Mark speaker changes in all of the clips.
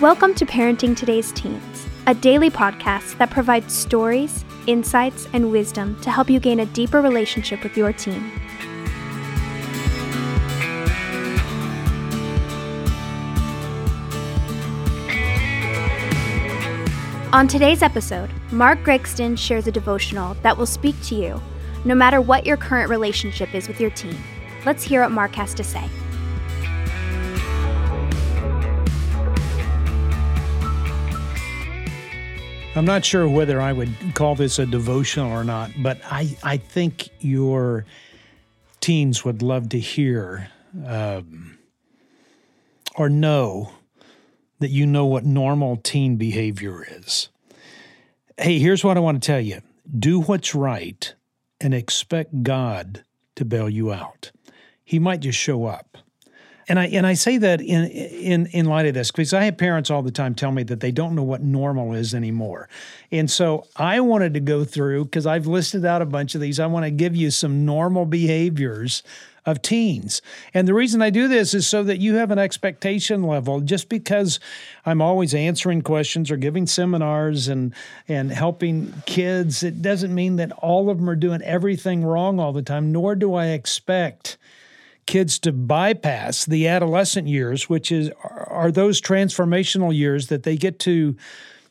Speaker 1: Welcome to Parenting Today's Teens, a daily podcast that provides stories, insights, and wisdom to help you gain a deeper relationship with your teen. On today's episode, Mark Gregston shares a devotional that will speak to you no matter what your current relationship is with your teen. Let's hear what Mark has to say.
Speaker 2: I'm not sure whether I would call this a devotional or not, but I, I think your teens would love to hear um, or know that you know what normal teen behavior is. Hey, here's what I want to tell you do what's right and expect God to bail you out. He might just show up. And I and I say that in in in light of this because I have parents all the time tell me that they don't know what normal is anymore. And so I wanted to go through because I've listed out a bunch of these. I want to give you some normal behaviors of teens. And the reason I do this is so that you have an expectation level. Just because I'm always answering questions or giving seminars and and helping kids, it doesn't mean that all of them are doing everything wrong all the time, nor do I expect kids to bypass the adolescent years, which is are those transformational years that they get to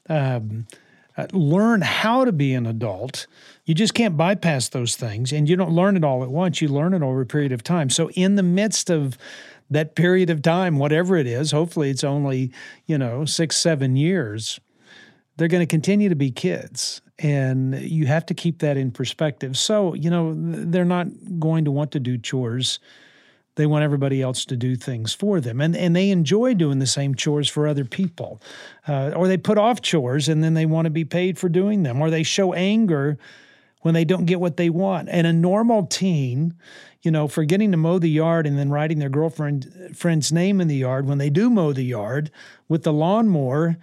Speaker 2: um, uh, learn how to be an adult. You just can't bypass those things, and you don't learn it all at once. You learn it over a period of time. So, in the midst of that period of time, whatever it is, hopefully it's only you know six, seven years. They're going to continue to be kids, and you have to keep that in perspective. So, you know, they're not going to want to do chores they want everybody else to do things for them. And, and they enjoy doing the same chores for other people. Uh, or they put off chores and then they want to be paid for doing them. Or they show anger when they don't get what they want. And a normal teen, you know, forgetting to mow the yard and then writing their girlfriend friend's name in the yard when they do mow the yard with the lawnmower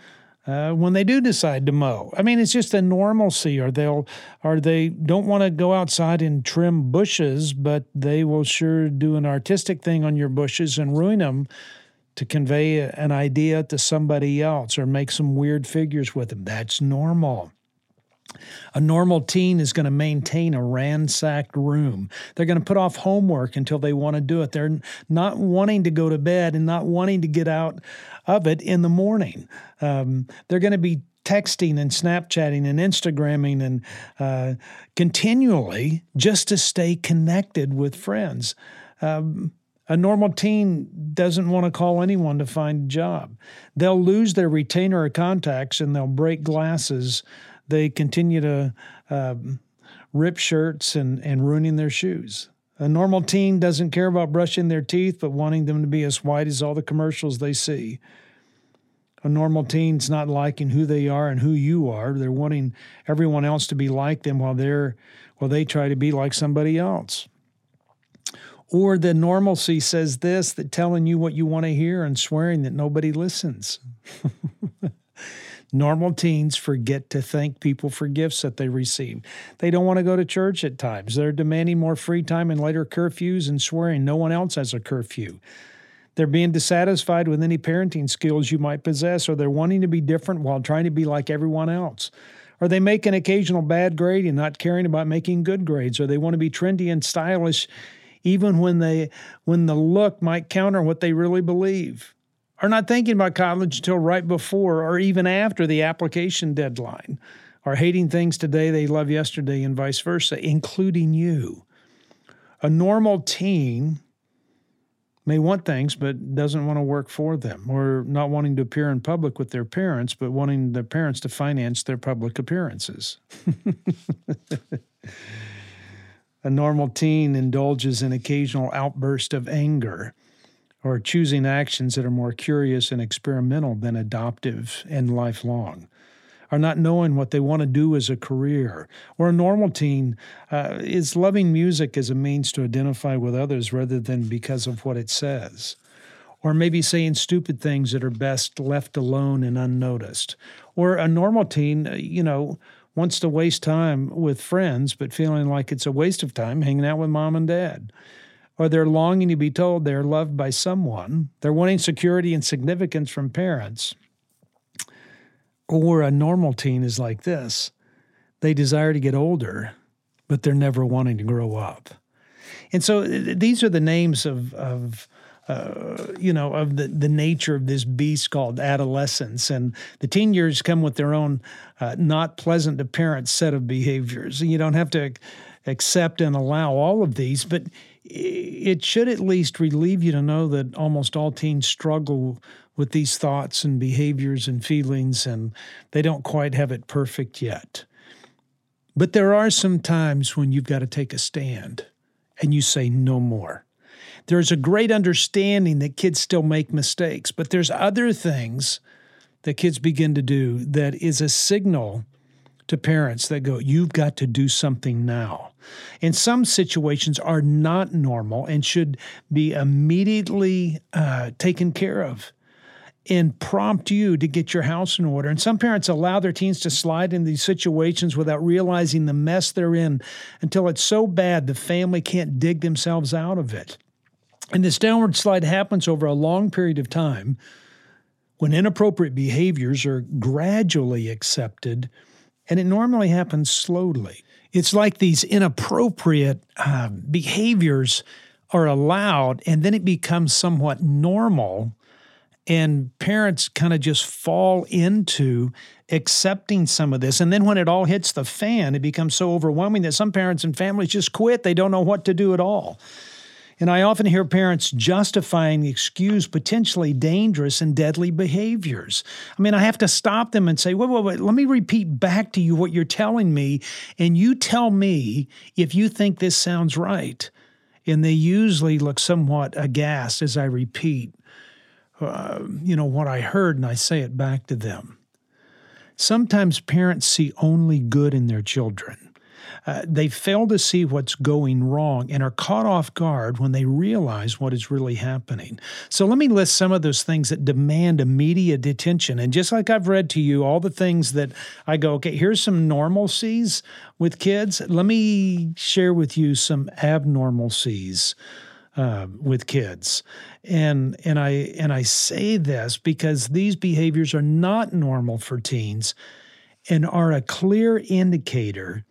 Speaker 2: uh, when they do decide to mow. I mean, it's just a normalcy, or they'll, or they don't want to go outside and trim bushes, but they will sure do an artistic thing on your bushes and ruin them to convey an idea to somebody else or make some weird figures with them. That's normal. A normal teen is going to maintain a ransacked room. They're going to put off homework until they want to do it. They're not wanting to go to bed and not wanting to get out of it in the morning. Um, they're going to be texting and Snapchatting and Instagramming and uh, continually just to stay connected with friends. Um, a normal teen doesn't want to call anyone to find a job. They'll lose their retainer of contacts and they'll break glasses they continue to um, rip shirts and, and ruining their shoes. A normal teen doesn't care about brushing their teeth, but wanting them to be as white as all the commercials they see. A normal teen's not liking who they are and who you are. They're wanting everyone else to be like them while they're while they try to be like somebody else. Or the normalcy says this that telling you what you want to hear and swearing that nobody listens. Normal teens forget to thank people for gifts that they receive. They don't want to go to church at times. They're demanding more free time and later curfews and swearing no one else has a curfew. They're being dissatisfied with any parenting skills you might possess, or they're wanting to be different while trying to be like everyone else. Or they make an occasional bad grade and not caring about making good grades, or they want to be trendy and stylish even when they when the look might counter what they really believe are not thinking about college until right before or even after the application deadline, are hating things today they love yesterday and vice versa, including you. A normal teen may want things but doesn't want to work for them or not wanting to appear in public with their parents but wanting their parents to finance their public appearances. a normal teen indulges in occasional outburst of anger or choosing actions that are more curious and experimental than adoptive and lifelong, are not knowing what they want to do as a career, or a normal teen uh, is loving music as a means to identify with others rather than because of what it says, or maybe saying stupid things that are best left alone and unnoticed, or a normal teen, uh, you know, wants to waste time with friends, but feeling like it's a waste of time hanging out with mom and dad or they're longing to be told they're loved by someone. They're wanting security and significance from parents. Or a normal teen is like this they desire to get older, but they're never wanting to grow up. And so these are the names of, of uh, you know, of the, the nature of this beast called adolescence. And the teen years come with their own uh, not pleasant to parents set of behaviors. You don't have to accept and allow all of these, but it should at least relieve you to know that almost all teens struggle with these thoughts and behaviors and feelings, and they don't quite have it perfect yet. But there are some times when you've got to take a stand and you say no more. There's a great understanding that kids still make mistakes, but there's other things that kids begin to do that is a signal to parents that go, You've got to do something now. And some situations are not normal and should be immediately uh, taken care of and prompt you to get your house in order. And some parents allow their teens to slide in these situations without realizing the mess they're in until it's so bad the family can't dig themselves out of it. And this downward slide happens over a long period of time when inappropriate behaviors are gradually accepted, and it normally happens slowly. It's like these inappropriate uh, behaviors are allowed, and then it becomes somewhat normal and parents kind of just fall into accepting some of this. And then when it all hits the fan, it becomes so overwhelming that some parents and families just quit. They don't know what to do at all. And I often hear parents justifying excuse potentially dangerous and deadly behaviors. I mean, I have to stop them and say, wait, wait, wait, let me repeat back to you what you're telling me. And you tell me if you think this sounds right. And they usually look somewhat aghast as I repeat uh, you know, what I heard and I say it back to them. Sometimes parents see only good in their children. Uh, they fail to see what's going wrong and are caught off guard when they realize what is really happening. So, let me list some of those things that demand immediate attention. And just like I've read to you, all the things that I go, okay, here's some normalcies with kids. Let me share with you some abnormalcies uh, with kids, and and I and I say this because these behaviors are not normal for teens, and are a clear indicator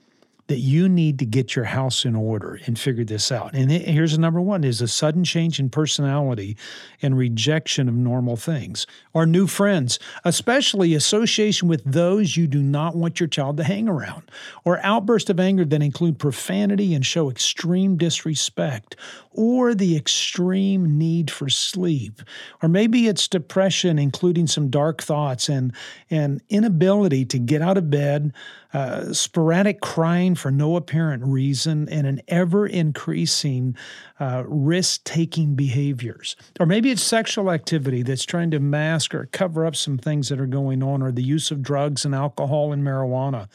Speaker 2: that you need to get your house in order and figure this out. And here's the number one is a sudden change in personality and rejection of normal things. Or new friends, especially association with those you do not want your child to hang around. Or outbursts of anger that include profanity and show extreme disrespect. Or the extreme need for sleep. Or maybe it's depression, including some dark thoughts and, and inability to get out of bed uh, sporadic crying for no apparent reason, and an ever increasing uh, risk taking behaviors. Or maybe it's sexual activity that's trying to mask or cover up some things that are going on, or the use of drugs and alcohol and marijuana.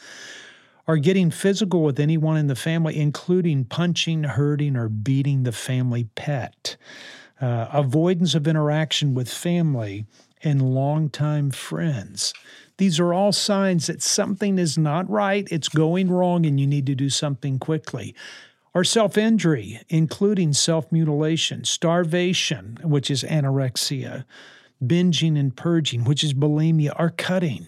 Speaker 2: Or getting physical with anyone in the family, including punching, hurting, or beating the family pet. Uh, avoidance of interaction with family and longtime friends. These are all signs that something is not right, it's going wrong, and you need to do something quickly. Or self injury, including self mutilation, starvation, which is anorexia, binging and purging, which is bulimia, or cutting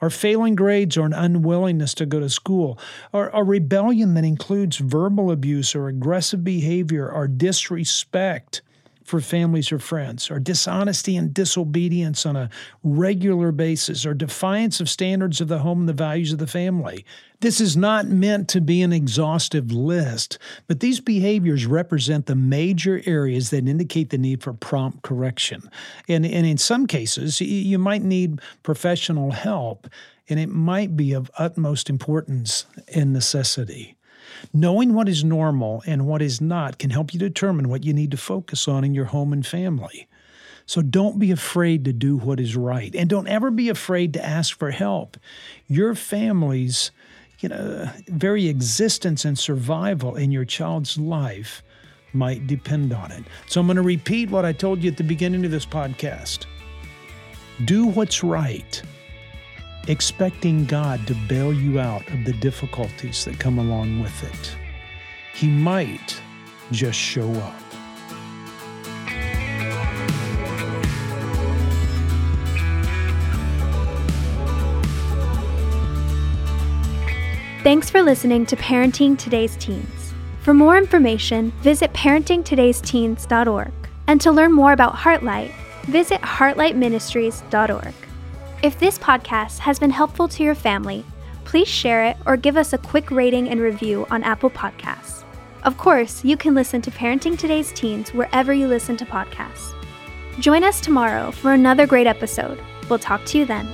Speaker 2: or failing grades or an unwillingness to go to school, or a rebellion that includes verbal abuse or aggressive behavior or disrespect for families or friends, or dishonesty and disobedience on a regular basis, or defiance of standards of the home and the values of the family. This is not meant to be an exhaustive list, but these behaviors represent the major areas that indicate the need for prompt correction. And, and in some cases, you might need professional help, and it might be of utmost importance and necessity. Knowing what is normal and what is not can help you determine what you need to focus on in your home and family. So don't be afraid to do what is right and don't ever be afraid to ask for help. Your family's you know, very existence and survival in your child's life might depend on it. So I'm going to repeat what I told you at the beginning of this podcast. Do what's right expecting God to bail you out of the difficulties that come along with it. He might just show up.
Speaker 1: Thanks for listening to Parenting Today's Teens. For more information, visit parentingtodaysteens.org. And to learn more about Heartlight, visit heartlightministries.org. If this podcast has been helpful to your family, please share it or give us a quick rating and review on Apple Podcasts. Of course, you can listen to Parenting Today's Teens wherever you listen to podcasts. Join us tomorrow for another great episode. We'll talk to you then.